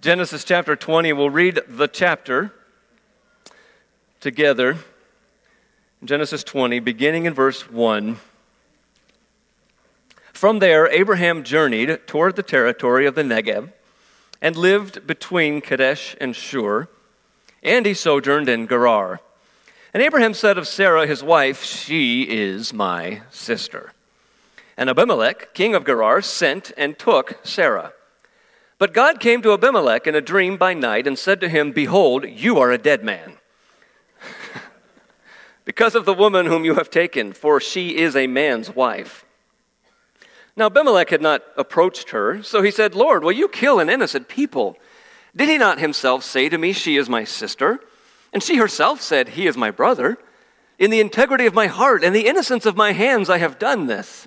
Genesis chapter 20. We'll read the chapter together. Genesis 20, beginning in verse 1. From there, Abraham journeyed toward the territory of the Negev and lived between Kadesh and Shur, and he sojourned in Gerar. And Abraham said of Sarah, his wife, She is my sister. And Abimelech, king of Gerar, sent and took Sarah. But God came to Abimelech in a dream by night and said to him, Behold, you are a dead man. because of the woman whom you have taken, for she is a man's wife. Now Abimelech had not approached her, so he said, Lord, will you kill an innocent people? Did he not himself say to me, She is my sister? And she herself said, He is my brother. In the integrity of my heart and the innocence of my hands, I have done this.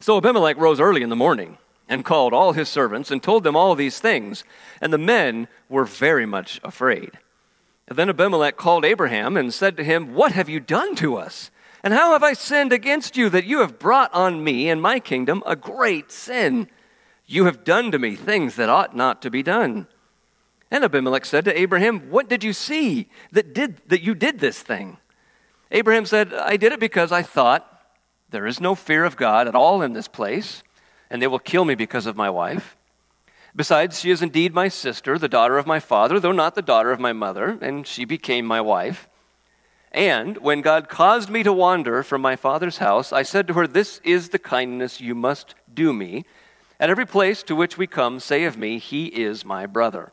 So Abimelech rose early in the morning and called all his servants and told them all these things. And the men were very much afraid. And then Abimelech called Abraham and said to him, What have you done to us? And how have I sinned against you that you have brought on me and my kingdom a great sin? You have done to me things that ought not to be done. And Abimelech said to Abraham, What did you see that, did, that you did this thing? Abraham said, I did it because I thought, there is no fear of God at all in this place, and they will kill me because of my wife. Besides, she is indeed my sister, the daughter of my father, though not the daughter of my mother, and she became my wife. And when God caused me to wander from my father's house, I said to her, This is the kindness you must do me. At every place to which we come, say of me, He is my brother.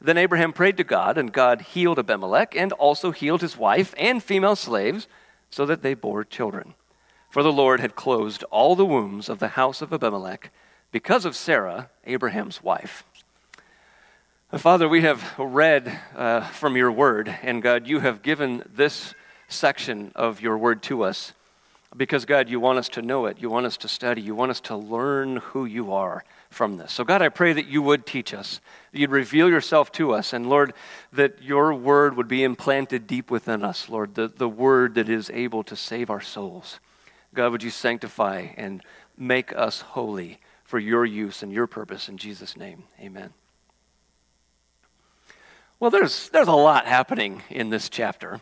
Then Abraham prayed to God, and God healed Abimelech and also healed his wife and female slaves so that they bore children. For the Lord had closed all the wombs of the house of Abimelech because of Sarah, Abraham's wife. Father, we have read uh, from your word, and God, you have given this section of your word to us because, God, you want us to know it. You want us to study. You want us to learn who you are from this. So, God, I pray that you would teach us, that you'd reveal yourself to us, and Lord, that your word would be implanted deep within us, Lord, the, the word that is able to save our souls. God, would you sanctify and make us holy for your use and your purpose in Jesus' name? Amen. Well, there's, there's a lot happening in this chapter.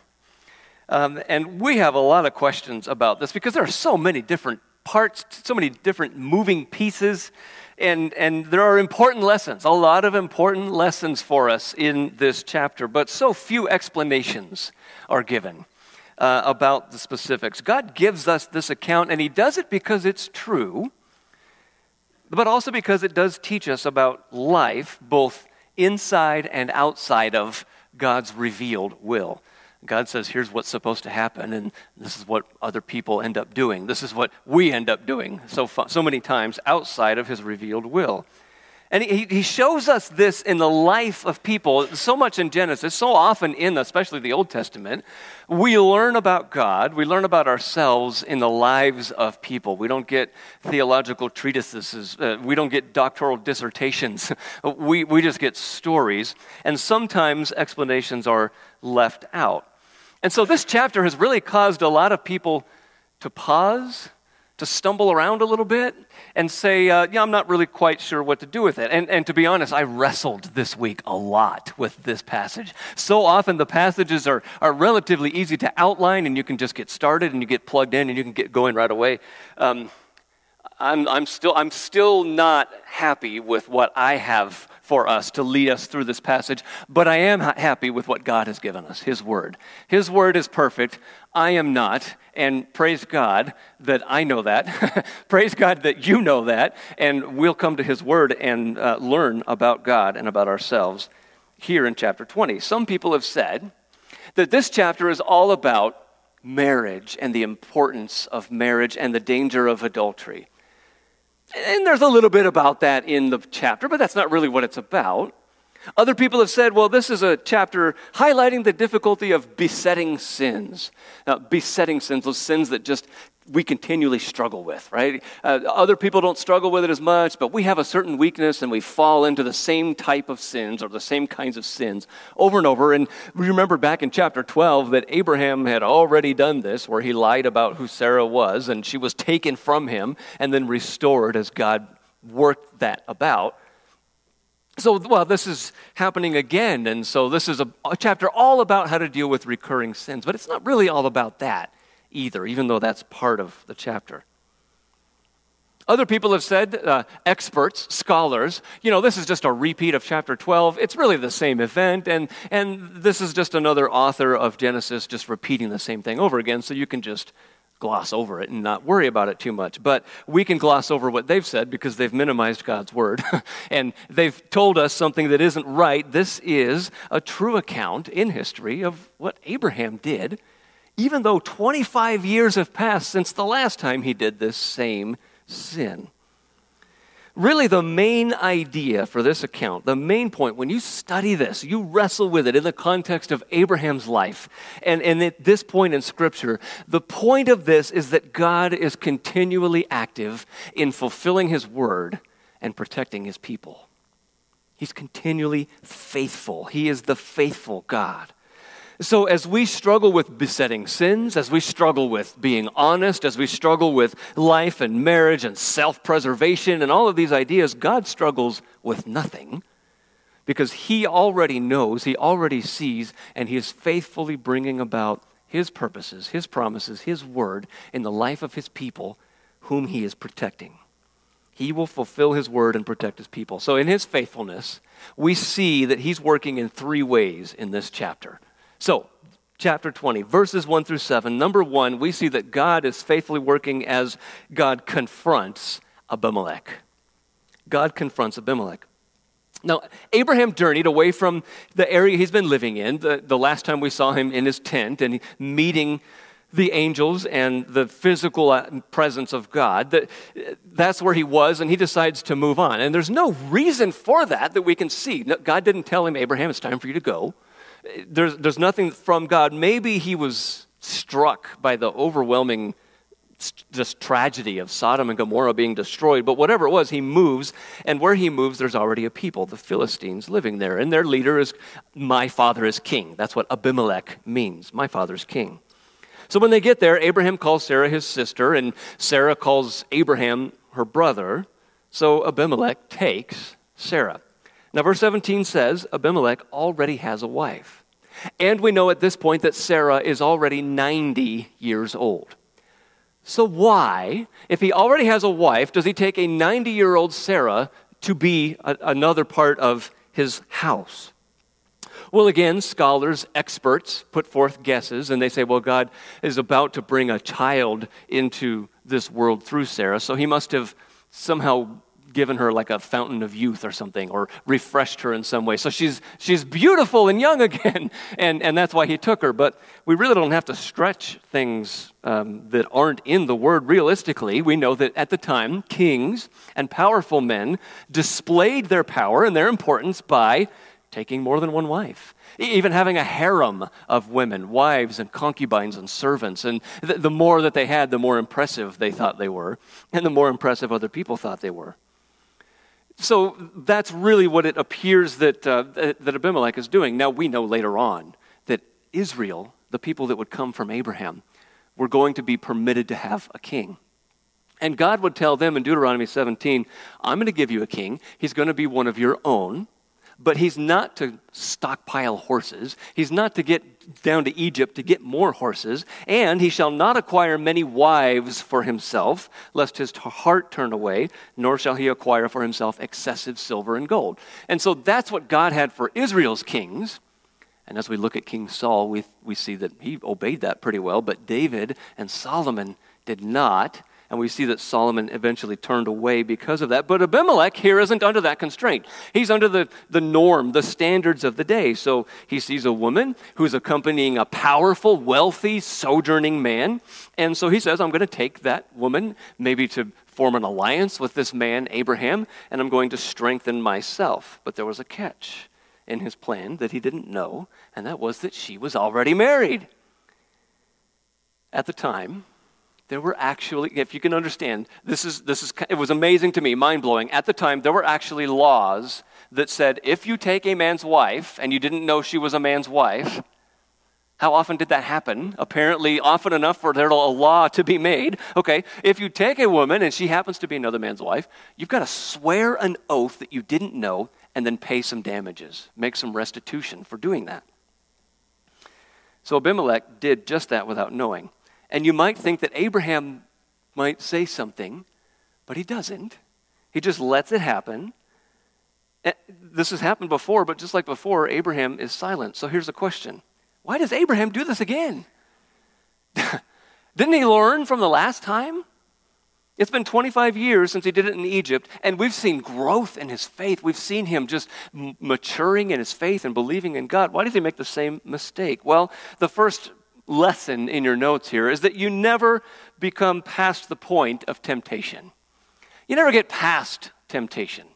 Um, and we have a lot of questions about this because there are so many different parts, so many different moving pieces and, and there are important lessons, a lot of important lessons for us in this chapter, but so few explanations are given uh, about the specifics. God gives us this account, and He does it because it's true, but also because it does teach us about life, both inside and outside of God's revealed will. God says, here's what's supposed to happen, and this is what other people end up doing. This is what we end up doing so, so many times outside of his revealed will. And he, he shows us this in the life of people so much in Genesis, so often in especially the Old Testament. We learn about God, we learn about ourselves in the lives of people. We don't get theological treatises, uh, we don't get doctoral dissertations. we, we just get stories, and sometimes explanations are left out. And so this chapter has really caused a lot of people to pause, to stumble around a little bit, and say, uh, Yeah, I'm not really quite sure what to do with it. And, and to be honest, I wrestled this week a lot with this passage. So often the passages are, are relatively easy to outline, and you can just get started and you get plugged in and you can get going right away. Um, I'm, I'm, still, I'm still not happy with what I have for us to lead us through this passage, but I am happy with what God has given us, His Word. His Word is perfect. I am not, and praise God that I know that. praise God that you know that, and we'll come to His Word and uh, learn about God and about ourselves here in chapter 20. Some people have said that this chapter is all about marriage and the importance of marriage and the danger of adultery. And there's a little bit about that in the chapter, but that's not really what it's about. Other people have said, well, this is a chapter highlighting the difficulty of besetting sins. Now, besetting sins, those sins that just we continually struggle with, right? Uh, other people don't struggle with it as much, but we have a certain weakness and we fall into the same type of sins or the same kinds of sins over and over. And we remember back in chapter 12 that Abraham had already done this, where he lied about who Sarah was, and she was taken from him and then restored as God worked that about. So, well, this is happening again, and so this is a, a chapter all about how to deal with recurring sins, but it's not really all about that either, even though that's part of the chapter. Other people have said, uh, experts, scholars, you know, this is just a repeat of chapter 12. It's really the same event, and, and this is just another author of Genesis just repeating the same thing over again, so you can just gloss over it and not worry about it too much. But we can gloss over what they've said because they've minimized God's word and they've told us something that isn't right. This is a true account in history of what Abraham did even though 25 years have passed since the last time he did this same sin. Really, the main idea for this account, the main point, when you study this, you wrestle with it in the context of Abraham's life. And, and at this point in Scripture, the point of this is that God is continually active in fulfilling His word and protecting His people. He's continually faithful, He is the faithful God. So, as we struggle with besetting sins, as we struggle with being honest, as we struggle with life and marriage and self preservation and all of these ideas, God struggles with nothing because He already knows, He already sees, and He is faithfully bringing about His purposes, His promises, His word in the life of His people whom He is protecting. He will fulfill His word and protect His people. So, in His faithfulness, we see that He's working in three ways in this chapter. So, chapter 20, verses 1 through 7. Number one, we see that God is faithfully working as God confronts Abimelech. God confronts Abimelech. Now, Abraham journeyed away from the area he's been living in. The, the last time we saw him in his tent and meeting the angels and the physical uh, presence of God. That, that's where he was, and he decides to move on. And there's no reason for that that we can see. God didn't tell him, Abraham, it's time for you to go there's, there's nothing from God. Maybe he was struck by the overwhelming just tragedy of Sodom and Gomorrah being destroyed. But whatever it was, he moves, and where he moves, there's already a people, the Philistines, living there. And their leader is, My father is king. That's what Abimelech means. My father's king. So when they get there, Abraham calls Sarah his sister, and Sarah calls Abraham her brother. So Abimelech takes Sarah. Now, verse 17 says Abimelech already has a wife. And we know at this point that Sarah is already 90 years old. So, why, if he already has a wife, does he take a 90 year old Sarah to be a, another part of his house? Well, again, scholars, experts put forth guesses, and they say, well, God is about to bring a child into this world through Sarah, so he must have somehow given her like a fountain of youth or something, or refreshed her in some way. So she's, she's beautiful and young again, and, and that's why he took her. But we really don't have to stretch things um, that aren't in the word realistically. We know that at the time, kings and powerful men displayed their power and their importance by taking more than one wife even having a harem of women, wives and concubines and servants. And the, the, more that they had, the more impressive they thought they were, and the more impressive other people thought they were. So that's really what it appears that, uh, that Abimelech is doing. Now, we know later on that Israel, the people that would come from Abraham, were going to be permitted to have a king. And God would tell them in Deuteronomy 17, I'm going to give you a king. He's going to be one of your own. But he's not to stockpile horses. He's not to get down to Egypt to get more horses. And he shall not acquire many wives for himself, lest his heart turn away, nor shall he acquire for himself excessive silver and gold. And so that's what God had for Israel's kings. And as we look at King Saul, we, we see that he obeyed that pretty well, but David and Solomon did not. And we see that Solomon eventually turned away because of that. But Abimelech here isn't under that constraint. He's under the, the norm, the standards of the day. So he sees a woman who's accompanying a powerful, wealthy, sojourning man. And so he says, I'm going to take that woman, maybe to form an alliance with this man, Abraham, and I'm going to strengthen myself. But there was a catch in his plan that he didn't know, and that was that she was already married. At the time, there were actually, if you can understand, this is, this is, it was amazing to me, mind blowing. At the time, there were actually laws that said if you take a man's wife and you didn't know she was a man's wife, how often did that happen? Apparently, often enough for there to a law to be made. Okay, if you take a woman and she happens to be another man's wife, you've got to swear an oath that you didn't know and then pay some damages, make some restitution for doing that. So Abimelech did just that without knowing. And you might think that Abraham might say something, but he doesn't. He just lets it happen. Eh, this has happened before, but just like before, Abraham is silent. So here's the question Why does Abraham do this again? Didn't he learn from the last time? It's been 25 years since he did it in Egypt, and we've seen growth in his faith. We've seen him just maturing in his faith and believing in God. Why does he make the same mistake? Well, the first lesson in your notes here is that you never become past the point of temptation. You never get past temptation.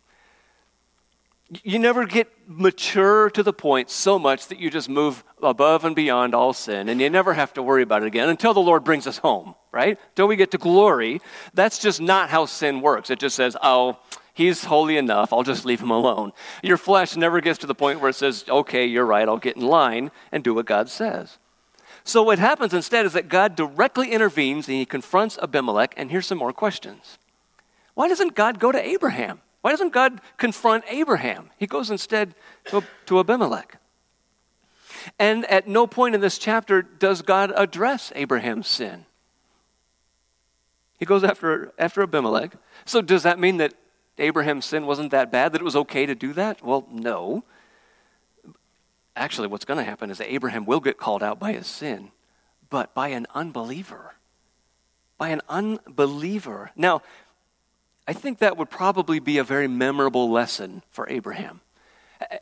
You never get mature to the point so much that you just move above and beyond all sin, and you never have to worry about it again until the Lord brings us home, right? Until we get to glory. That's just not how sin works. It just says, oh, he's holy enough, I'll just leave him alone. Your flesh never gets to the point where it says, okay, you're right, I'll get in line and do what God says. So, what happens instead is that God directly intervenes and he confronts Abimelech, and here's some more questions. Why doesn't God go to Abraham? Why doesn't God confront Abraham? He goes instead to, to Abimelech. And at no point in this chapter does God address Abraham's sin. He goes after, after Abimelech. So, does that mean that Abraham's sin wasn't that bad, that it was okay to do that? Well, no. Actually, what's going to happen is that Abraham will get called out by his sin, but by an unbeliever. By an unbeliever. Now, I think that would probably be a very memorable lesson for Abraham.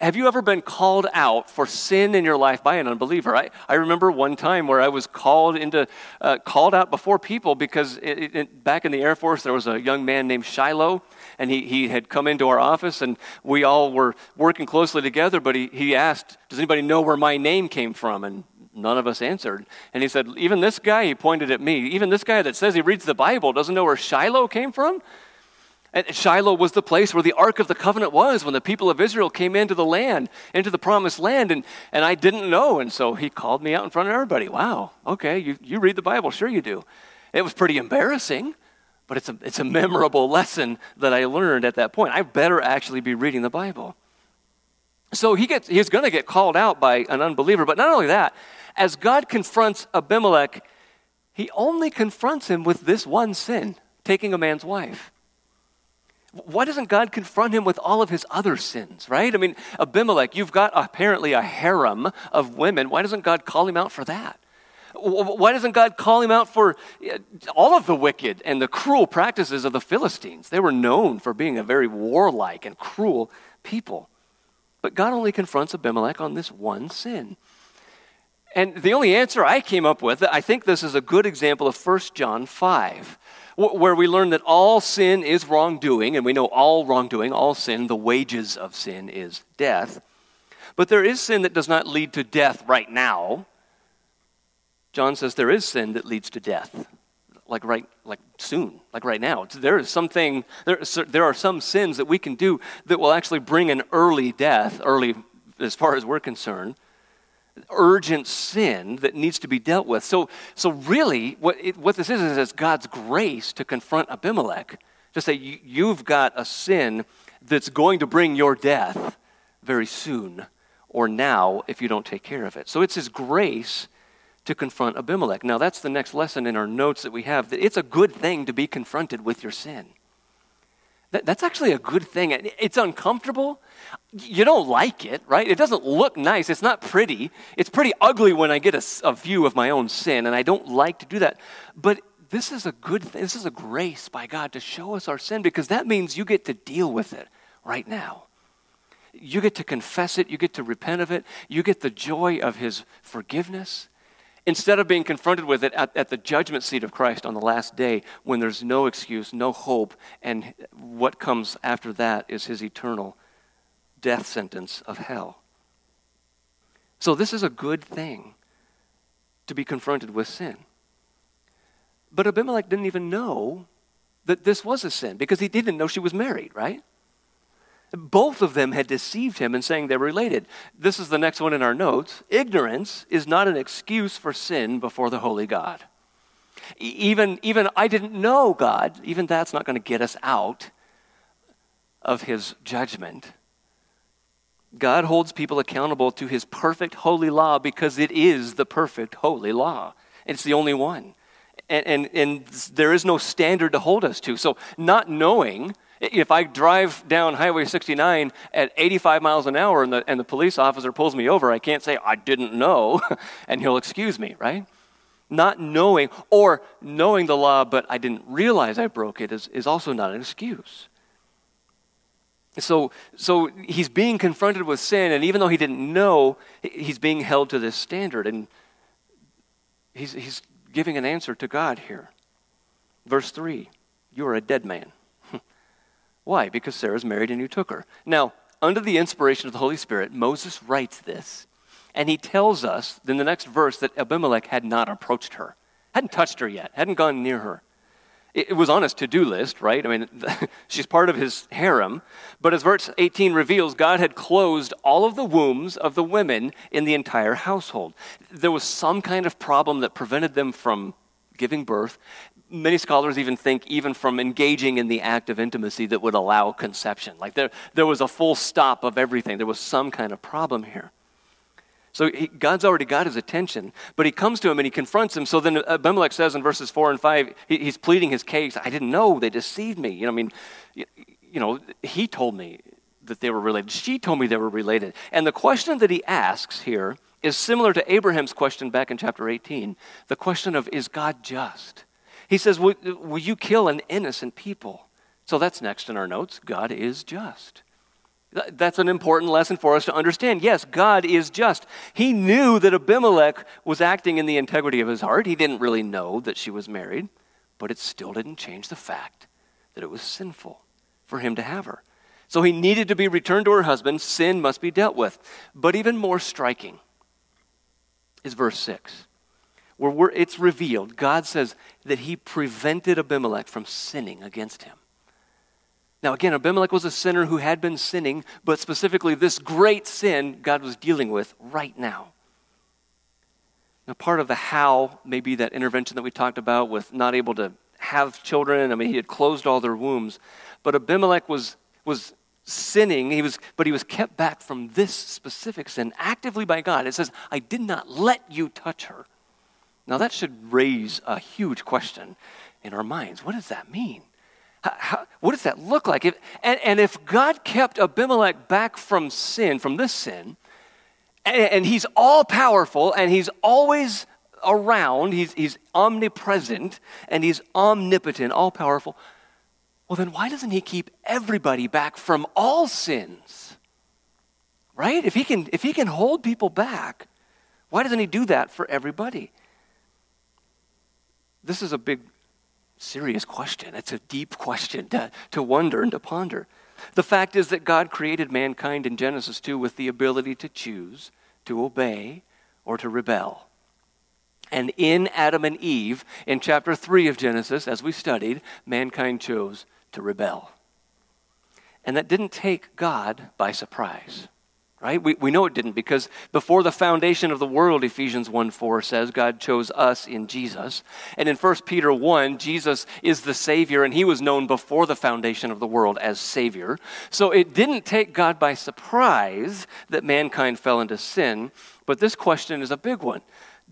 Have you ever been called out for sin in your life by an unbeliever? I, I remember one time where I was called into uh, called out before people because it, it, back in the Air Force there was a young man named Shiloh, and he, he had come into our office and we all were working closely together. But he, he asked, "Does anybody know where my name came from?" And none of us answered. And he said, "Even this guy," he pointed at me. "Even this guy that says he reads the Bible doesn't know where Shiloh came from." And Shiloh was the place where the Ark of the Covenant was when the people of Israel came into the land, into the promised land, and, and I didn't know. And so he called me out in front of everybody. Wow, okay, you, you read the Bible. Sure, you do. It was pretty embarrassing, but it's a, it's a memorable lesson that I learned at that point. I better actually be reading the Bible. So he gets, he's going to get called out by an unbeliever. But not only that, as God confronts Abimelech, he only confronts him with this one sin taking a man's wife. Why doesn't God confront him with all of his other sins, right? I mean, Abimelech, you've got apparently a harem of women. Why doesn't God call him out for that? Why doesn't God call him out for uh, all of the wicked and the cruel practices of the Philistines? They were known for being a very warlike and cruel people. But God only confronts Abimelech on this one sin. And the only answer I came up with, I think this is a good example of 1 John 5 where we learn that all sin is wrongdoing, and we know all wrongdoing, all sin, the wages of sin is death. But there is sin that does not lead to death right now. John says there is sin that leads to death, like right, like soon, like right now. There is something, there, there are some sins that we can do that will actually bring an early death, early as far as we're concerned urgent sin that needs to be dealt with. So, so really, what, it, what this is, is it's God's grace to confront Abimelech. To say, you've got a sin that's going to bring your death very soon or now if you don't take care of it. So it's his grace to confront Abimelech. Now, that's the next lesson in our notes that we have that it's a good thing to be confronted with your sin. That, that's actually a good thing. It's uncomfortable. You don't like it, right? It doesn't look nice. It's not pretty. It's pretty ugly when I get a, a view of my own sin, and I don't like to do that. But this is a good thing. This is a grace by God to show us our sin because that means you get to deal with it right now. You get to confess it, you get to repent of it, you get the joy of His forgiveness. Instead of being confronted with it at, at the judgment seat of Christ on the last day when there's no excuse, no hope, and what comes after that is His eternal death sentence of hell. So, this is a good thing to be confronted with sin. But Abimelech didn't even know that this was a sin because he didn't know she was married, right? Both of them had deceived him in saying they're related. This is the next one in our notes. Ignorance is not an excuse for sin before the holy God. Even, even I didn't know God, even that's not going to get us out of his judgment. God holds people accountable to his perfect holy law because it is the perfect holy law. It's the only one. And, and, and there is no standard to hold us to. So, not knowing if I drive down Highway 69 at 85 miles an hour and the, and the police officer pulls me over, I can't say, I didn't know, and he'll excuse me, right? Not knowing, or knowing the law, but I didn't realize I broke it, is, is also not an excuse. So, so he's being confronted with sin, and even though he didn't know, he's being held to this standard. And he's, he's giving an answer to God here. Verse 3 You are a dead man. Why? Because Sarah's married and you took her. Now, under the inspiration of the Holy Spirit, Moses writes this, and he tells us in the next verse that Abimelech had not approached her, hadn't touched her yet, hadn't gone near her. It was on his to do list, right? I mean, she's part of his harem. But as verse 18 reveals, God had closed all of the wombs of the women in the entire household. There was some kind of problem that prevented them from giving birth many scholars even think even from engaging in the act of intimacy that would allow conception. Like there, there was a full stop of everything. There was some kind of problem here. So he, God's already got his attention, but he comes to him and he confronts him. So then Abimelech says in verses 4 and 5, he, he's pleading his case. I didn't know. They deceived me. You know, I mean, you, you know, he told me that they were related. She told me they were related. And the question that he asks here is similar to Abraham's question back in chapter 18 the question of, is God just? He says, will, will you kill an innocent people? So that's next in our notes. God is just. That's an important lesson for us to understand. Yes, God is just. He knew that Abimelech was acting in the integrity of his heart. He didn't really know that she was married, but it still didn't change the fact that it was sinful for him to have her. So he needed to be returned to her husband. Sin must be dealt with. But even more striking is verse 6 where it's revealed, God says that he prevented Abimelech from sinning against him. Now, again, Abimelech was a sinner who had been sinning, but specifically this great sin God was dealing with right now. Now, part of the how may be that intervention that we talked about with not able to have children. I mean, he had closed all their wombs. But Abimelech was, was sinning, he was, but he was kept back from this specific sin actively by God. It says, I did not let you touch her. Now, that should raise a huge question in our minds. What does that mean? How, how, what does that look like? If, and, and, if God kept Abimelech back from sin, from this sin, and, and he's all powerful and he's always around, he's, he's omnipresent and he's omnipotent, all powerful, well, then why doesn't he keep everybody back from all sins? Right? If he can, if he can hold people back, why doesn't he do that for everybody? This is a big, serious question. It's a deep question to, to wonder and to ponder. The fact is that God created mankind in Genesis 2 with the ability to choose, to obey, or to rebel. And in Adam and Eve, in chapter 3 of Genesis, as we studied, mankind chose to rebel. And that didn't take God by surprise. Right? We, we know it didn't because before the foundation of the world, Ephesians 1 4 says, God chose us in Jesus. And in 1 Peter 1, Jesus is the Savior, and he was known before the foundation of the world as Savior. So it didn't take God by surprise that mankind fell into sin, but this question is a big one.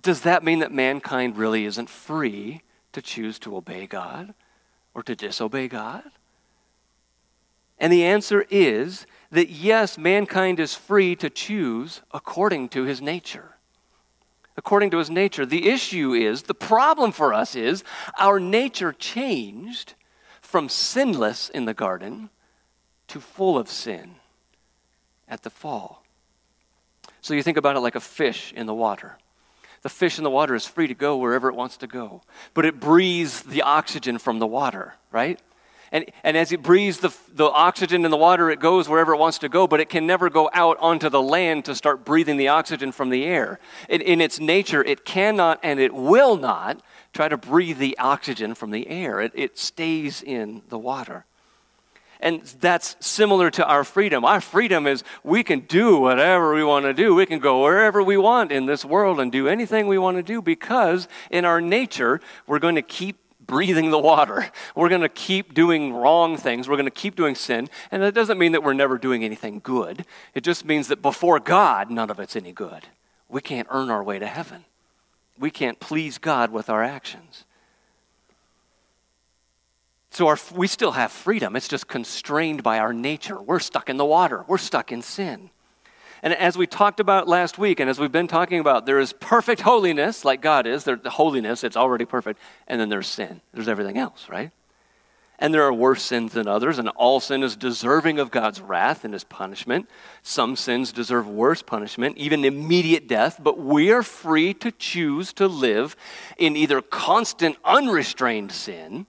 Does that mean that mankind really isn't free to choose to obey God or to disobey God? And the answer is that yes, mankind is free to choose according to his nature. According to his nature. The issue is, the problem for us is, our nature changed from sinless in the garden to full of sin at the fall. So you think about it like a fish in the water. The fish in the water is free to go wherever it wants to go, but it breathes the oxygen from the water, right? And, and as it breathes the, the oxygen in the water, it goes wherever it wants to go, but it can never go out onto the land to start breathing the oxygen from the air. It, in its nature, it cannot and it will not try to breathe the oxygen from the air, it, it stays in the water. And that's similar to our freedom. Our freedom is we can do whatever we want to do. We can go wherever we want in this world and do anything we want to do because in our nature, we're going to keep breathing the water. We're going to keep doing wrong things. We're going to keep doing sin. And that doesn't mean that we're never doing anything good. It just means that before God, none of it's any good. We can't earn our way to heaven. We can't please God with our actions. So our, we still have freedom. It's just constrained by our nature. We're stuck in the water, we're stuck in sin. And as we talked about last week, and as we've been talking about, there is perfect holiness, like God is. There, the holiness, it's already perfect. And then there's sin. There's everything else, right? And there are worse sins than others, and all sin is deserving of God's wrath and his punishment. Some sins deserve worse punishment, even immediate death, but we are free to choose to live in either constant, unrestrained sin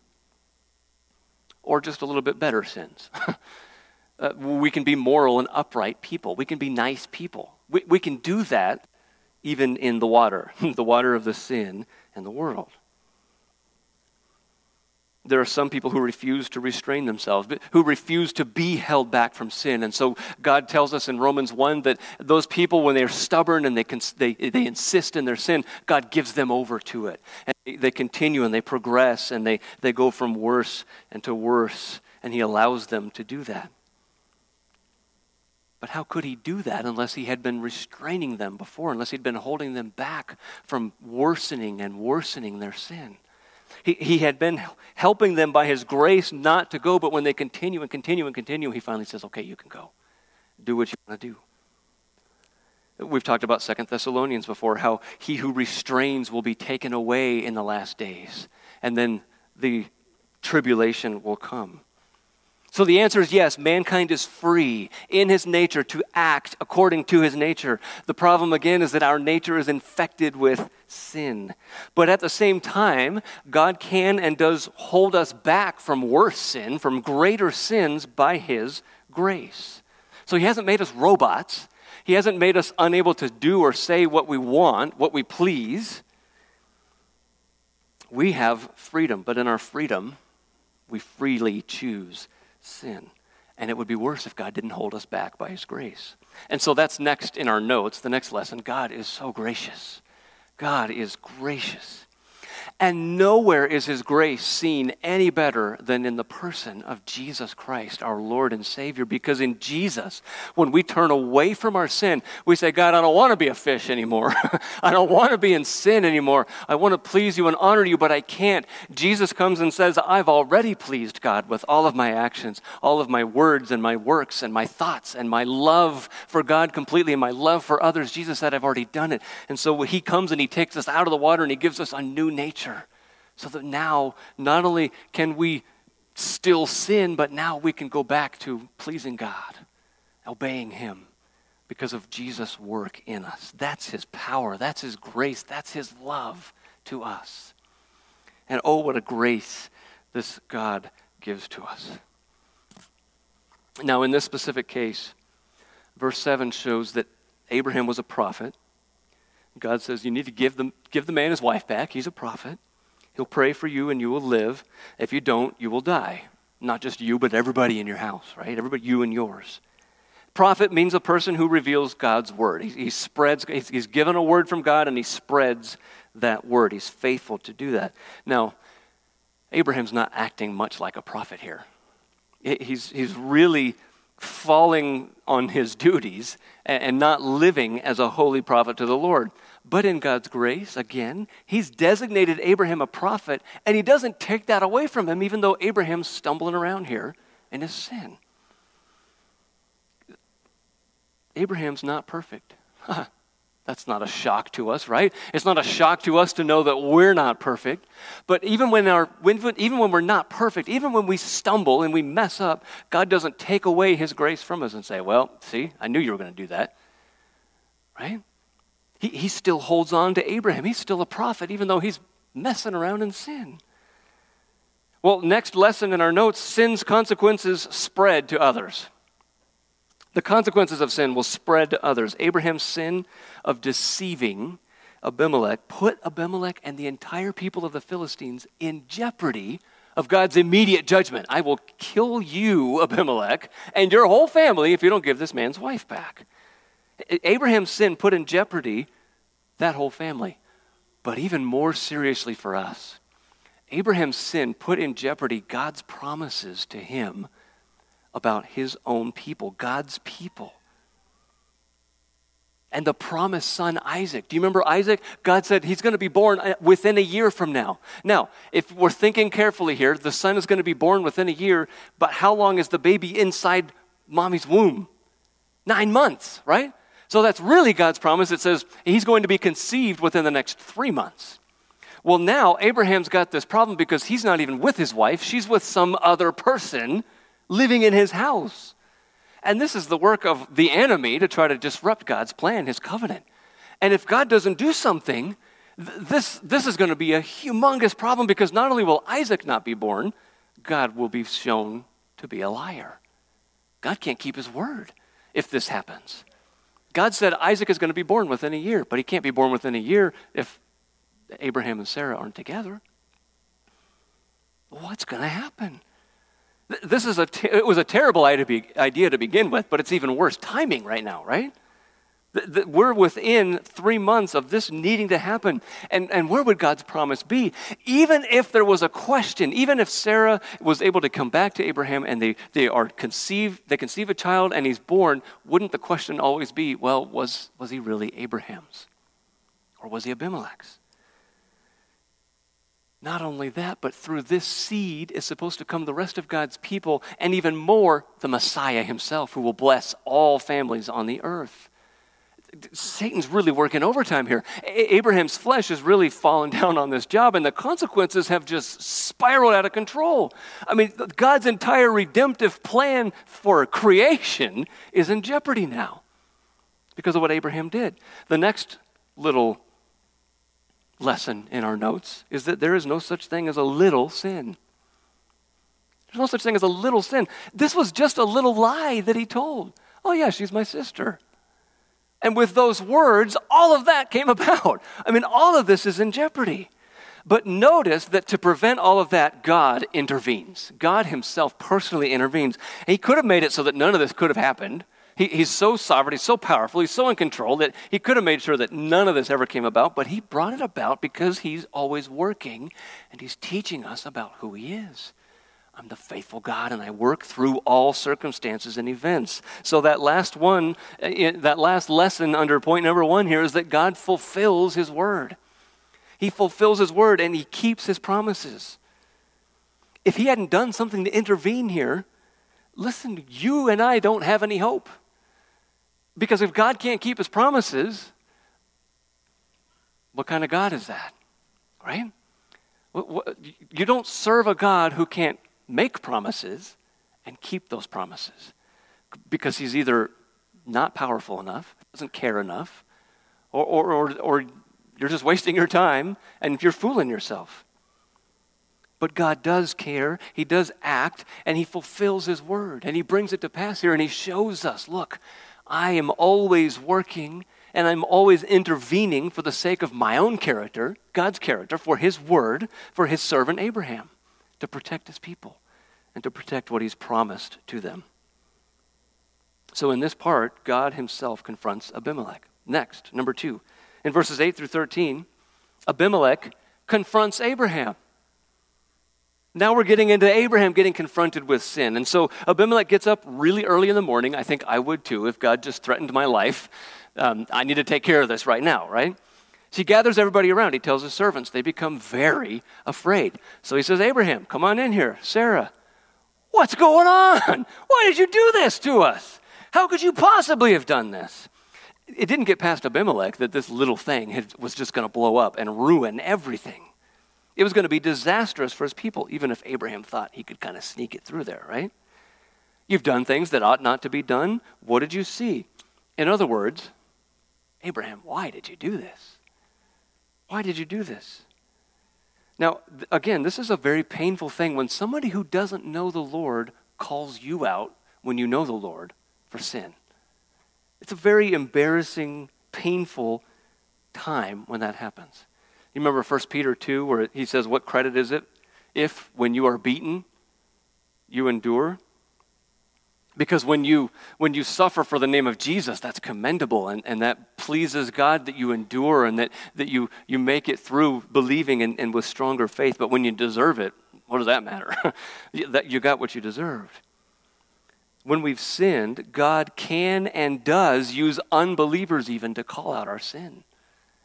or just a little bit better sins. Uh, we can be moral and upright people. We can be nice people. We, we can do that even in the water, the water of the sin and the world. There are some people who refuse to restrain themselves, who refuse to be held back from sin. And so God tells us in Romans 1 that those people, when they're stubborn and they, they, they insist in their sin, God gives them over to it. And they continue and they progress and they, they go from worse and to worse, and He allows them to do that. But how could he do that unless he had been restraining them before, unless he'd been holding them back from worsening and worsening their sin? He, he had been helping them by his grace not to go, but when they continue and continue and continue, he finally says, Okay, you can go. Do what you want to do. We've talked about Second Thessalonians before, how he who restrains will be taken away in the last days, and then the tribulation will come. So the answer is yes, mankind is free in his nature to act according to his nature. The problem again is that our nature is infected with sin. But at the same time, God can and does hold us back from worse sin, from greater sins by his grace. So he hasn't made us robots. He hasn't made us unable to do or say what we want, what we please. We have freedom, but in our freedom, we freely choose sin. And it would be worse if God didn't hold us back by His grace. And so that's next in our notes, the next lesson. God is so gracious. God is gracious. And nowhere is his grace seen any better than in the person of Jesus Christ, our Lord and Savior. Because in Jesus, when we turn away from our sin, we say, God, I don't want to be a fish anymore. I don't want to be in sin anymore. I want to please you and honor you, but I can't. Jesus comes and says, I've already pleased God with all of my actions, all of my words and my works and my thoughts and my love for God completely and my love for others. Jesus said, I've already done it. And so he comes and he takes us out of the water and he gives us a new nature. So that now, not only can we still sin, but now we can go back to pleasing God, obeying Him because of Jesus' work in us. That's His power, that's His grace, that's His love to us. And oh, what a grace this God gives to us. Now, in this specific case, verse 7 shows that Abraham was a prophet. God says, You need to give the, give the man his wife back. He's a prophet. He'll pray for you and you will live. If you don't, you will die. Not just you, but everybody in your house, right? Everybody, you and yours. Prophet means a person who reveals God's word. He, he spreads, he's, he's given a word from God and he spreads that word. He's faithful to do that. Now, Abraham's not acting much like a prophet here. He's, he's really falling on his duties and not living as a holy prophet to the Lord. But in God's grace, again, he's designated Abraham a prophet, and he doesn't take that away from him, even though Abraham's stumbling around here in his sin. Abraham's not perfect. That's not a shock to us, right? It's not a shock to us to know that we're not perfect. But even when, our, even when we're not perfect, even when we stumble and we mess up, God doesn't take away His grace from us and say, Well, see, I knew you were going to do that. Right? He, he still holds on to Abraham. He's still a prophet, even though he's messing around in sin. Well, next lesson in our notes sin's consequences spread to others. The consequences of sin will spread to others. Abraham's sin of deceiving Abimelech put Abimelech and the entire people of the Philistines in jeopardy of God's immediate judgment. I will kill you, Abimelech, and your whole family if you don't give this man's wife back. Abraham's sin put in jeopardy that whole family. But even more seriously for us, Abraham's sin put in jeopardy God's promises to him about his own people, God's people. And the promised son, Isaac. Do you remember Isaac? God said he's going to be born uh, within a year from now. Now, if we're thinking carefully here, the son is going to be born within a year, but how long is the baby inside mommy's womb? Nine months, right? So that's really God's promise. It says he's going to be conceived within the next three months. Well, now Abraham's got this problem because he's not even with his wife, she's with some other person living in his house. And this is the work of the enemy to try to disrupt God's plan, his covenant. And if God doesn't do something, th- this, this is going to be a humongous problem because not only will Isaac not be born, God will be shown to be a liar. God can't keep his word if this happens. God said Isaac is going to be born within a year, but he can't be born within a year if Abraham and Sarah aren't together. What's going to happen? This is a it was a terrible idea to begin with, but it's even worse timing right now, right? We're within three months of this needing to happen. And, and where would God's promise be? Even if there was a question, even if Sarah was able to come back to Abraham and they, they are conceived, they conceive a child and he's born, wouldn't the question always be, well, was, was he really Abraham's? Or was he Abimelech's? Not only that, but through this seed is supposed to come the rest of God's people, and even more, the Messiah himself, who will bless all families on the earth. Satan's really working overtime here. Abraham's flesh has really fallen down on this job, and the consequences have just spiraled out of control. I mean, God's entire redemptive plan for creation is in jeopardy now because of what Abraham did. The next little lesson in our notes is that there is no such thing as a little sin. There's no such thing as a little sin. This was just a little lie that he told. Oh, yeah, she's my sister. And with those words, all of that came about. I mean, all of this is in jeopardy. But notice that to prevent all of that, God intervenes. God Himself personally intervenes. He could have made it so that none of this could have happened. He, he's so sovereign, he's so powerful, he's so in control that he could have made sure that none of this ever came about, but he brought it about because he's always working and he's teaching us about who he is. I'm the faithful God and I work through all circumstances and events. So that last one, eh, that last lesson under point number one here is that God fulfills his word. He fulfills his word and he keeps his promises. If he hadn't done something to intervene here, listen, you and I don't have any hope. Because if God can't keep his promises, what kind of God is that? Right? You don't serve a God who can't make promises and keep those promises because he's either not powerful enough, doesn't care enough, or, or, or, or you're just wasting your time and you're fooling yourself. But God does care, He does act, and He fulfills His word, and He brings it to pass here, and He shows us look, I am always working and I'm always intervening for the sake of my own character, God's character, for His word, for His servant Abraham, to protect His people and to protect what He's promised to them. So in this part, God himself confronts Abimelech. Next, number two, in verses 8 through 13, Abimelech confronts Abraham. Now we're getting into Abraham getting confronted with sin. And so Abimelech gets up really early in the morning. I think I would too if God just threatened my life. Um, I need to take care of this right now, right? So he gathers everybody around. He tells his servants. They become very afraid. So he says, Abraham, come on in here. Sarah, what's going on? Why did you do this to us? How could you possibly have done this? It didn't get past Abimelech that this little thing had, was just going to blow up and ruin everything. It was going to be disastrous for his people, even if Abraham thought he could kind of sneak it through there, right? You've done things that ought not to be done. What did you see? In other words, Abraham, why did you do this? Why did you do this? Now, again, this is a very painful thing when somebody who doesn't know the Lord calls you out when you know the Lord for sin. It's a very embarrassing, painful time when that happens. You remember 1 Peter 2, where he says, What credit is it if, when you are beaten, you endure? Because when you, when you suffer for the name of Jesus, that's commendable and, and that pleases God that you endure and that, that you, you make it through believing and, and with stronger faith. But when you deserve it, what does that matter? that you got what you deserved. When we've sinned, God can and does use unbelievers even to call out our sin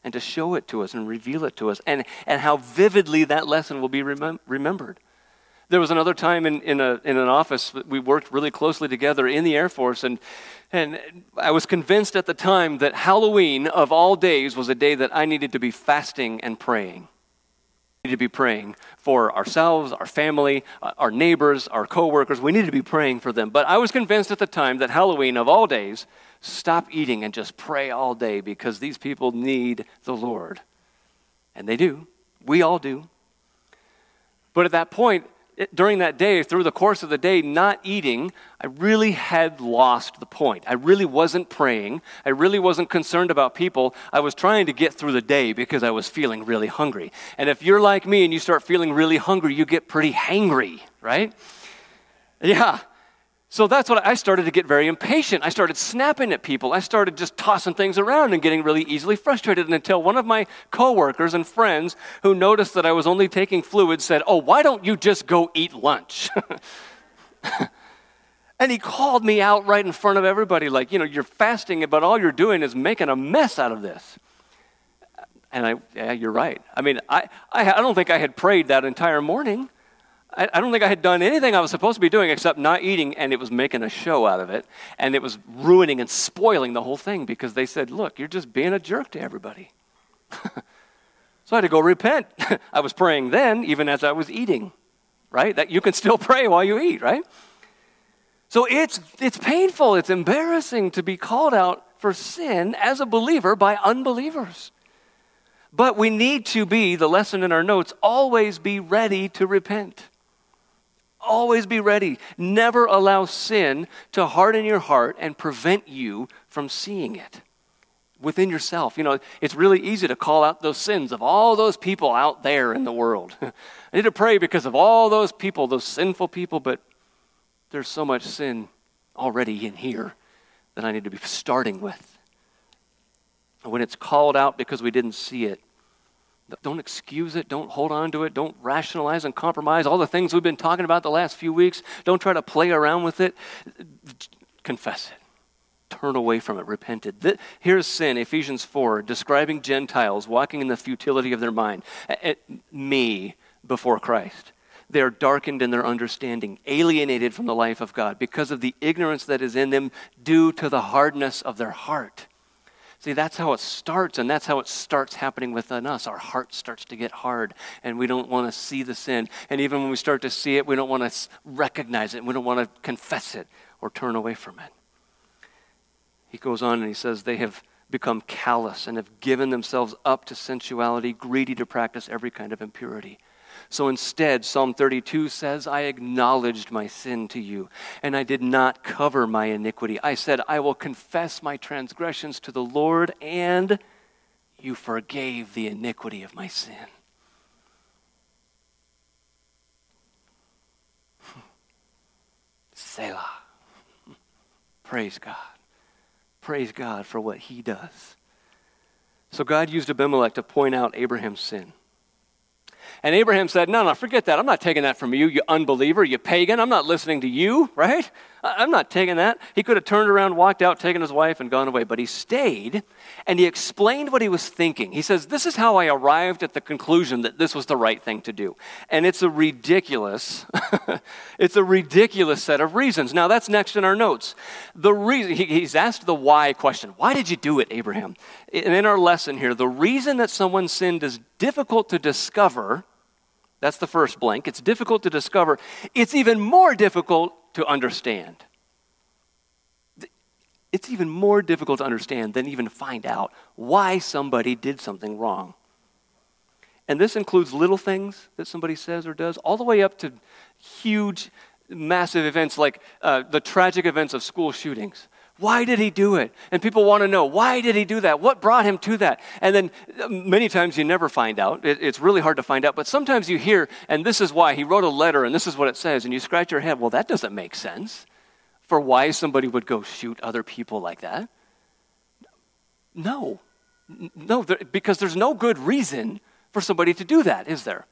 and to show it to us and reveal it to us, and, and how vividly that lesson will be remem- remembered. There was another time in, in, a, in an office, we worked really closely together in the Air Force, and, and I was convinced at the time that Halloween, of all days, was a day that I needed to be fasting and praying. Need to be praying for ourselves, our family, uh, our neighbors, our coworkers. We need to be praying for them. But I was convinced at the time that Halloween, of all days, stop eating and just pray all day because these people need the Lord. And they do. We all do. But at that point, during that day, through the course of the day, not eating, I really had lost the point. I really wasn't praying. I really wasn't concerned about people. I was trying to get through the day because I was feeling really hungry. And if you're like me and you start feeling really hungry, you get pretty hangry, right? Yeah. So that's what I started to get very impatient. I started snapping at people. I started just tossing things around and getting really easily frustrated and until one of my coworkers and friends who noticed that I was only taking fluids said, "Oh, why don't you just go eat lunch?" and he called me out right in front of everybody like, "You know, you're fasting, but all you're doing is making a mess out of this." And I, yeah, you're right. I mean, I, I, I don't think I had prayed that entire morning. I, I don't think I had done anything I was supposed to be doing except not eating, and it was making a show out of it. And it was ruining and spoiling the whole thing because they said, Look, you're just being a jerk to everybody. so I had to go repent. I was praying then, even as I was eating, right? That you can still pray while you eat, right? So it's, it's painful, it's embarrassing to be called out for sin as a believer by unbelievers. But we need to be, the lesson in our notes, always be ready to repent. Always be ready. Never allow sin to harden your heart and prevent you from seeing it within yourself. You know, it's really easy to call out those sins of all those people out there in the world. I need to pray because of all those people, those sinful people, but there's so much sin already in here that I need to be starting with. When it's called out because we didn't see it, don't excuse it. Don't hold on to it. Don't rationalize and compromise all the things we've been talking about the last few weeks. Don't try to play around with it. Confess it. Turn away from it. Repent it. Here's sin, Ephesians 4, describing Gentiles walking in the futility of their mind. Me before Christ. They are darkened in their understanding, alienated from the life of God because of the ignorance that is in them due to the hardness of their heart. See, that's how it starts, and that's how it starts happening within us. Our heart starts to get hard, and we don't want to see the sin. And even when we start to see it, we don't want to recognize it, we don't want to confess it or turn away from it. He goes on and he says, They have become callous and have given themselves up to sensuality, greedy to practice every kind of impurity. So instead, Psalm 32 says, I acknowledged my sin to you, and I did not cover my iniquity. I said, I will confess my transgressions to the Lord, and you forgave the iniquity of my sin. Selah. Praise God. Praise God for what he does. So God used Abimelech to point out Abraham's sin. And Abraham said, No, no, forget that. I'm not taking that from you, you unbeliever, you pagan. I'm not listening to you, right? I'm not taking that. He could have turned around, walked out, taken his wife, and gone away. But he stayed and he explained what he was thinking. He says, This is how I arrived at the conclusion that this was the right thing to do. And it's a ridiculous, it's a ridiculous set of reasons. Now, that's next in our notes. The reason, he, he's asked the why question. Why did you do it, Abraham? And in our lesson here, the reason that someone sinned is difficult to discover. That's the first blank. It's difficult to discover. It's even more difficult to understand. It's even more difficult to understand than even find out why somebody did something wrong. And this includes little things that somebody says or does, all the way up to huge, massive events like uh, the tragic events of school shootings. Why did he do it? And people want to know, why did he do that? What brought him to that? And then uh, many times you never find out. It, it's really hard to find out. But sometimes you hear, and this is why he wrote a letter, and this is what it says. And you scratch your head, well, that doesn't make sense for why somebody would go shoot other people like that. No. No, because there's no good reason for somebody to do that, is there?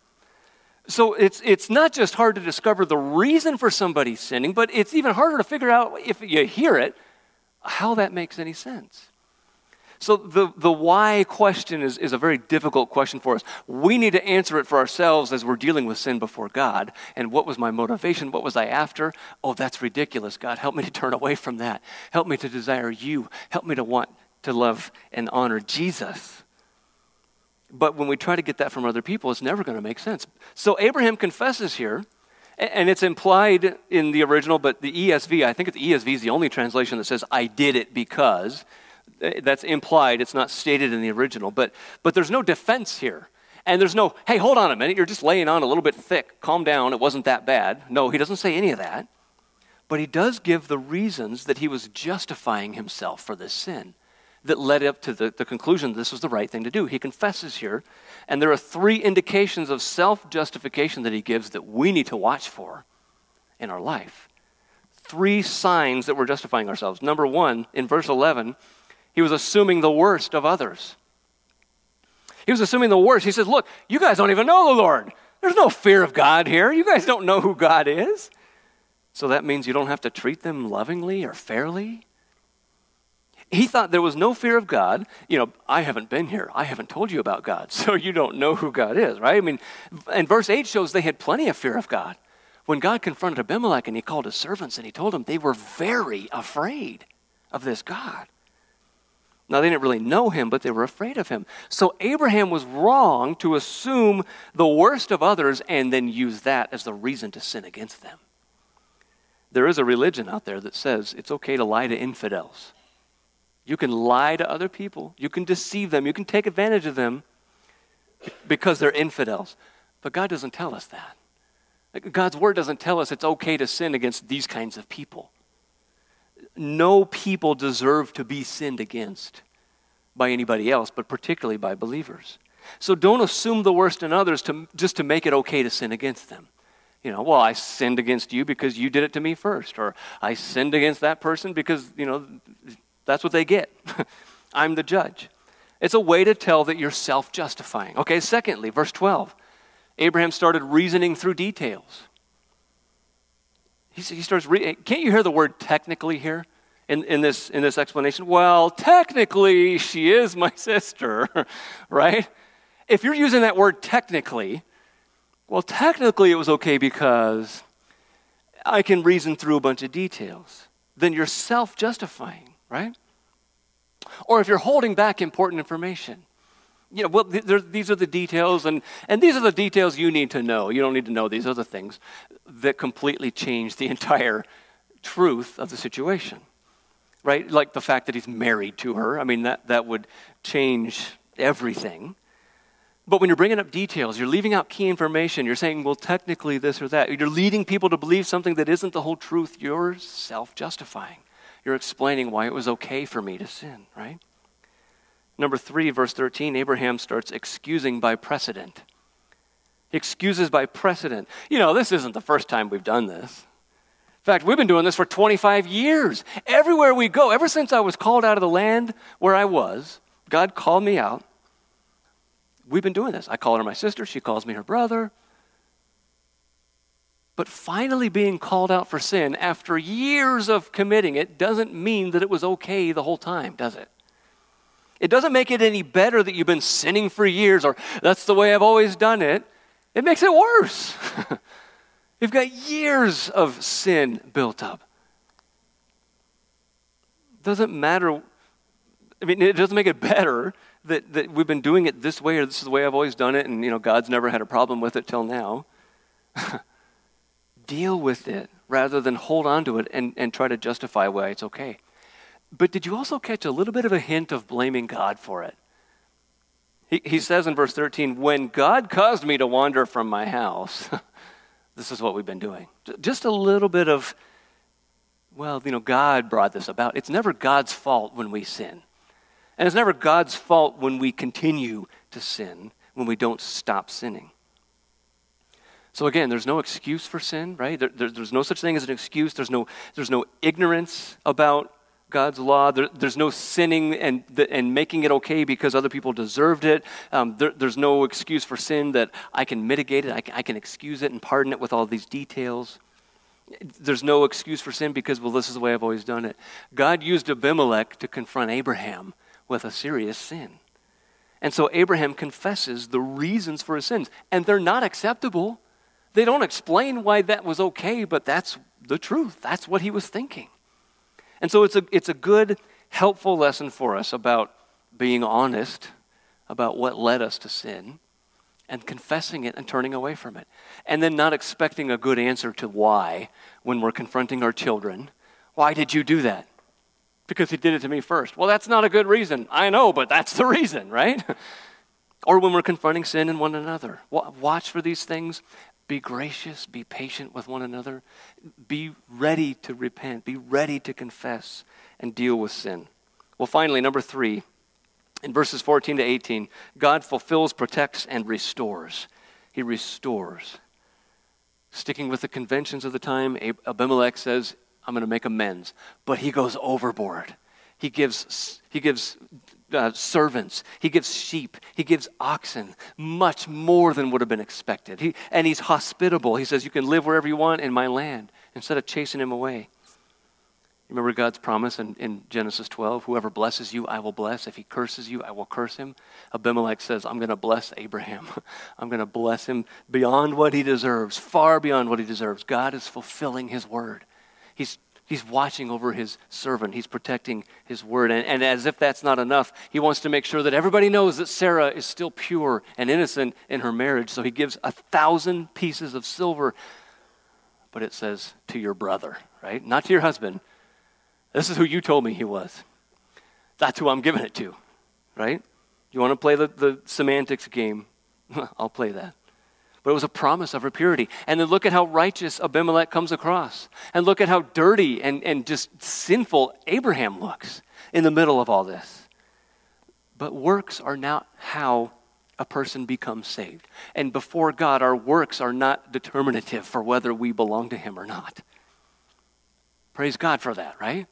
So it's, it's not just hard to discover the reason for somebody sinning, but it's even harder to figure out if you hear it how that makes any sense. So the, the why question is, is a very difficult question for us. We need to answer it for ourselves as we're dealing with sin before God. And what was my motivation? What was I after? Oh, that's ridiculous. God, help me to turn away from that. Help me to desire you. Help me to want to love and honor Jesus. But when we try to get that from other people, it's never going to make sense. So Abraham confesses here and it's implied in the original, but the ESV, I think the ESV is the only translation that says, I did it because. That's implied, it's not stated in the original. But, but there's no defense here. And there's no, hey, hold on a minute, you're just laying on a little bit thick. Calm down, it wasn't that bad. No, he doesn't say any of that. But he does give the reasons that he was justifying himself for this sin that led up to the, the conclusion this was the right thing to do. He confesses here, and there are three indications of self justification that he gives that we need to watch for in our life. Three signs that we're justifying ourselves. Number one, in verse 11, he was assuming the worst of others. He was assuming the worst. He says, Look, you guys don't even know the Lord. There's no fear of God here. You guys don't know who God is. So that means you don't have to treat them lovingly or fairly. He thought there was no fear of God. You know, I haven't been here. I haven't told you about God. So you don't know who God is, right? I mean, and verse 8 shows they had plenty of fear of God. When God confronted Abimelech and he called his servants and he told them they were very afraid of this God. Now, they didn't really know him, but they were afraid of him. So Abraham was wrong to assume the worst of others and then use that as the reason to sin against them. There is a religion out there that says it's okay to lie to infidels. You can lie to other people, you can deceive them, you can take advantage of them because they're infidels. But God doesn't tell us that. God's word doesn't tell us it's okay to sin against these kinds of people. No people deserve to be sinned against by anybody else, but particularly by believers. So don't assume the worst in others to, just to make it okay to sin against them. You know, well, I sinned against you because you did it to me first, or I sinned against that person because, you know, that's what they get. I'm the judge. It's a way to tell that you're self justifying. Okay, secondly, verse 12. Abraham started reasoning through details. He, he starts, re- can't you hear the word technically here in, in, this, in this explanation? Well, technically, she is my sister, right? If you're using that word technically, well, technically it was okay because I can reason through a bunch of details. Then you're self justifying right? Or if you're holding back important information. You know, well, these are the details, and, and these are the details you need to know. You don't need to know these other things that completely change the entire truth of the situation, right? Like the fact that he's married to her. I mean, that, that would change everything. But when you're bringing up details, you're leaving out key information. You're saying, well, technically this or that. You're leading people to believe something that isn't the whole truth. You're self justifying. You're explaining why it was okay for me to sin, right? Number three, verse 13, Abraham starts excusing by precedent. He excuses by precedent. You know, this isn't the first time we've done this. In fact, we've been doing this for 25 years. Everywhere we go, ever since I was called out of the land where I was, God called me out. We've been doing this. I call her my sister, she calls me her brother. But finally being called out for sin after years of committing it doesn't mean that it was okay the whole time, does it? It doesn't make it any better that you've been sinning for years or that's the way I've always done it. It makes it worse. You've got years of sin built up. Doesn't matter. I mean, it doesn't make it better that, that we've been doing it this way or this is the way I've always done it and, you know, God's never had a problem with it till now. Deal with it rather than hold on to it and, and try to justify why it's okay. But did you also catch a little bit of a hint of blaming God for it? He, he says in verse 13, When God caused me to wander from my house, this is what we've been doing. Just a little bit of, well, you know, God brought this about. It's never God's fault when we sin. And it's never God's fault when we continue to sin, when we don't stop sinning. So again, there's no excuse for sin, right? There, there, there's no such thing as an excuse. There's no, there's no ignorance about God's law. There, there's no sinning and, and making it okay because other people deserved it. Um, there, there's no excuse for sin that I can mitigate it, I can, I can excuse it and pardon it with all these details. There's no excuse for sin because, well, this is the way I've always done it. God used Abimelech to confront Abraham with a serious sin. And so Abraham confesses the reasons for his sins, and they're not acceptable. They don't explain why that was okay, but that's the truth. That's what he was thinking. And so it's a, it's a good, helpful lesson for us about being honest about what led us to sin and confessing it and turning away from it. And then not expecting a good answer to why when we're confronting our children. Why did you do that? Because he did it to me first. Well, that's not a good reason. I know, but that's the reason, right? or when we're confronting sin in one another. Watch for these things be gracious, be patient with one another, be ready to repent, be ready to confess and deal with sin. Well, finally, number three, in verses 14 to 18, God fulfills, protects, and restores. He restores. Sticking with the conventions of the time, Abimelech says, I'm going to make amends. But he goes overboard. He gives, he gives uh, servants, he gives sheep, he gives oxen, much more than would have been expected. He, and he's hospitable. He says, You can live wherever you want in my land instead of chasing him away. Remember God's promise in, in Genesis 12 whoever blesses you, I will bless. If he curses you, I will curse him. Abimelech says, I'm going to bless Abraham. I'm going to bless him beyond what he deserves, far beyond what he deserves. God is fulfilling his word. He's He's watching over his servant. He's protecting his word. And, and, as if that's not enough, he wants to make sure that everybody knows that Sarah is still pure and innocent in her marriage. So he gives a thousand pieces of silver. But it says, to your brother, right? Not to your husband. This is who you told me he was. That's who I'm giving it to, right? You want to play the, the semantics game? I'll play that. But it was a promise of her purity. And then look at how righteous Abimelech comes across. And look at how dirty and, and just sinful Abraham looks in the middle of all this. But works are not how a person becomes saved. And before God, our works are not determinative for whether we belong to Him or not. Praise God for that, right?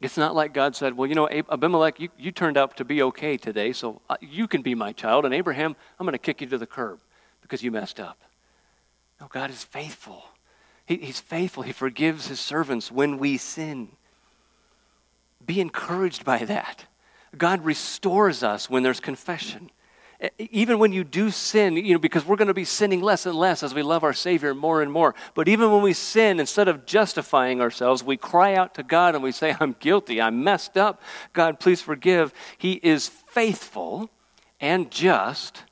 It's not like God said, Well, you know, Abimelech, you, you turned out to be okay today, so uh, you can be my child. And Abraham, I'm going to kick you to the curb because you messed up. No, God is faithful. He, he's faithful. He forgives his servants when we sin. Be encouraged by that. God restores us when there's confession even when you do sin, you know, because we're going to be sinning less and less as we love our Savior more and more. But even when we sin, instead of justifying ourselves, we cry out to God and we say, I'm guilty, I'm messed up. God, please forgive. He is faithful and just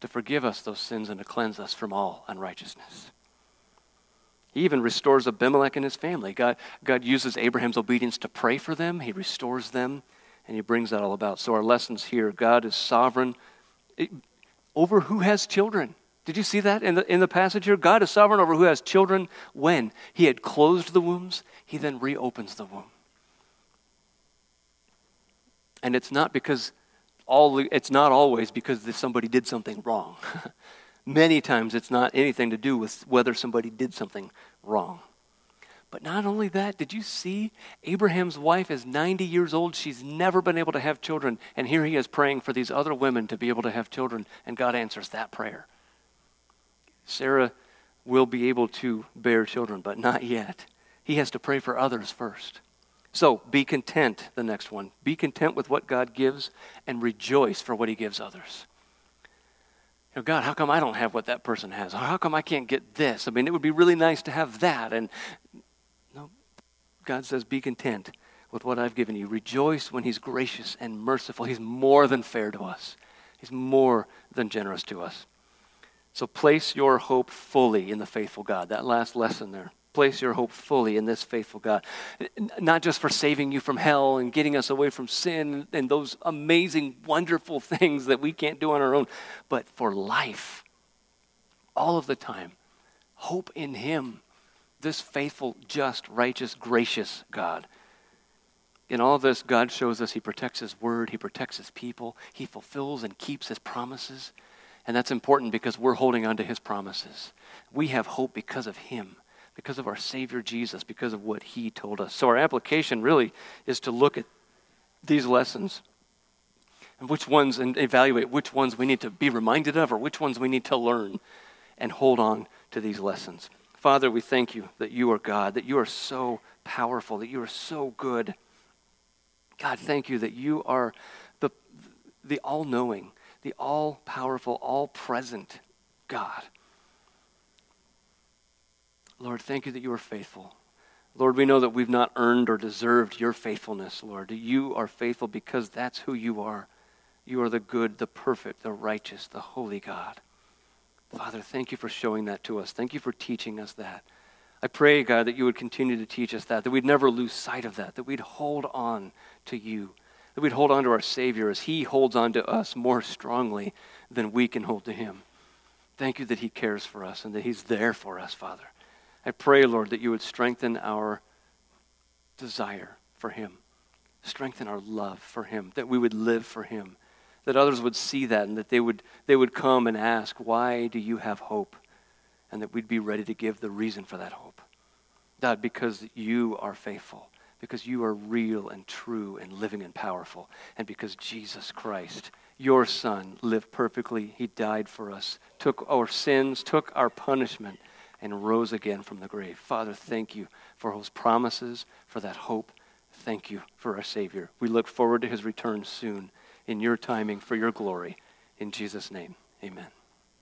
to forgive us those sins and to cleanse us from all unrighteousness. He even restores Abimelech and his family. God, God uses Abraham's obedience to pray for them, he restores them, and he brings that all about. So, our lessons here God is sovereign over who has children. Did you see that in the, in the passage here? God is sovereign over who has children when he had closed the wombs, he then reopens the womb. And it's not because all it's not always because somebody did something wrong. Many times it's not anything to do with whether somebody did something wrong. But not only that, did you see Abraham's wife is 90 years old? She's never been able to have children. And here he is praying for these other women to be able to have children, and God answers that prayer. Sarah will be able to bear children, but not yet. He has to pray for others first. So be content, the next one. Be content with what God gives and rejoice for what he gives others. God, how come I don't have what that person has? How come I can't get this? I mean, it would be really nice to have that. And God says, be content with what I've given you. Rejoice when he's gracious and merciful. He's more than fair to us, he's more than generous to us. So place your hope fully in the faithful God. That last lesson there. Place your hope fully in this faithful God. Not just for saving you from hell and getting us away from sin and those amazing, wonderful things that we can't do on our own, but for life. All of the time. Hope in Him, this faithful, just, righteous, gracious God. In all this, God shows us He protects His word, He protects His people, He fulfills and keeps His promises. And that's important because we're holding on to his promises. We have hope because of him, because of our Savior Jesus, because of what he told us. So our application really is to look at these lessons and which ones and evaluate which ones we need to be reminded of or which ones we need to learn and hold on to these lessons. Father, we thank you that you are God, that you are so powerful, that you are so good. God, thank you that you are the, the all knowing, the all powerful, all present God. Lord, thank you that you are faithful. Lord, we know that we've not earned or deserved your faithfulness, Lord. You are faithful because that's who you are. You are the good, the perfect, the righteous, the holy God. Father, thank you for showing that to us. Thank you for teaching us that. I pray, God, that you would continue to teach us that, that we'd never lose sight of that, that we'd hold on to you that we'd hold on to our Savior as He holds on to us more strongly than we can hold to Him. Thank you that He cares for us and that He's there for us, Father. I pray, Lord, that you would strengthen our desire for Him, strengthen our love for Him, that we would live for Him, that others would see that and that they would, they would come and ask, Why do you have hope? And that we'd be ready to give the reason for that hope. God, because you are faithful because you are real and true and living and powerful. And because Jesus Christ, your Son, lived perfectly. He died for us, took our sins, took our punishment, and rose again from the grave. Father, thank you for those promises, for that hope. Thank you for our Savior. We look forward to his return soon in your timing for your glory. In Jesus' name, amen.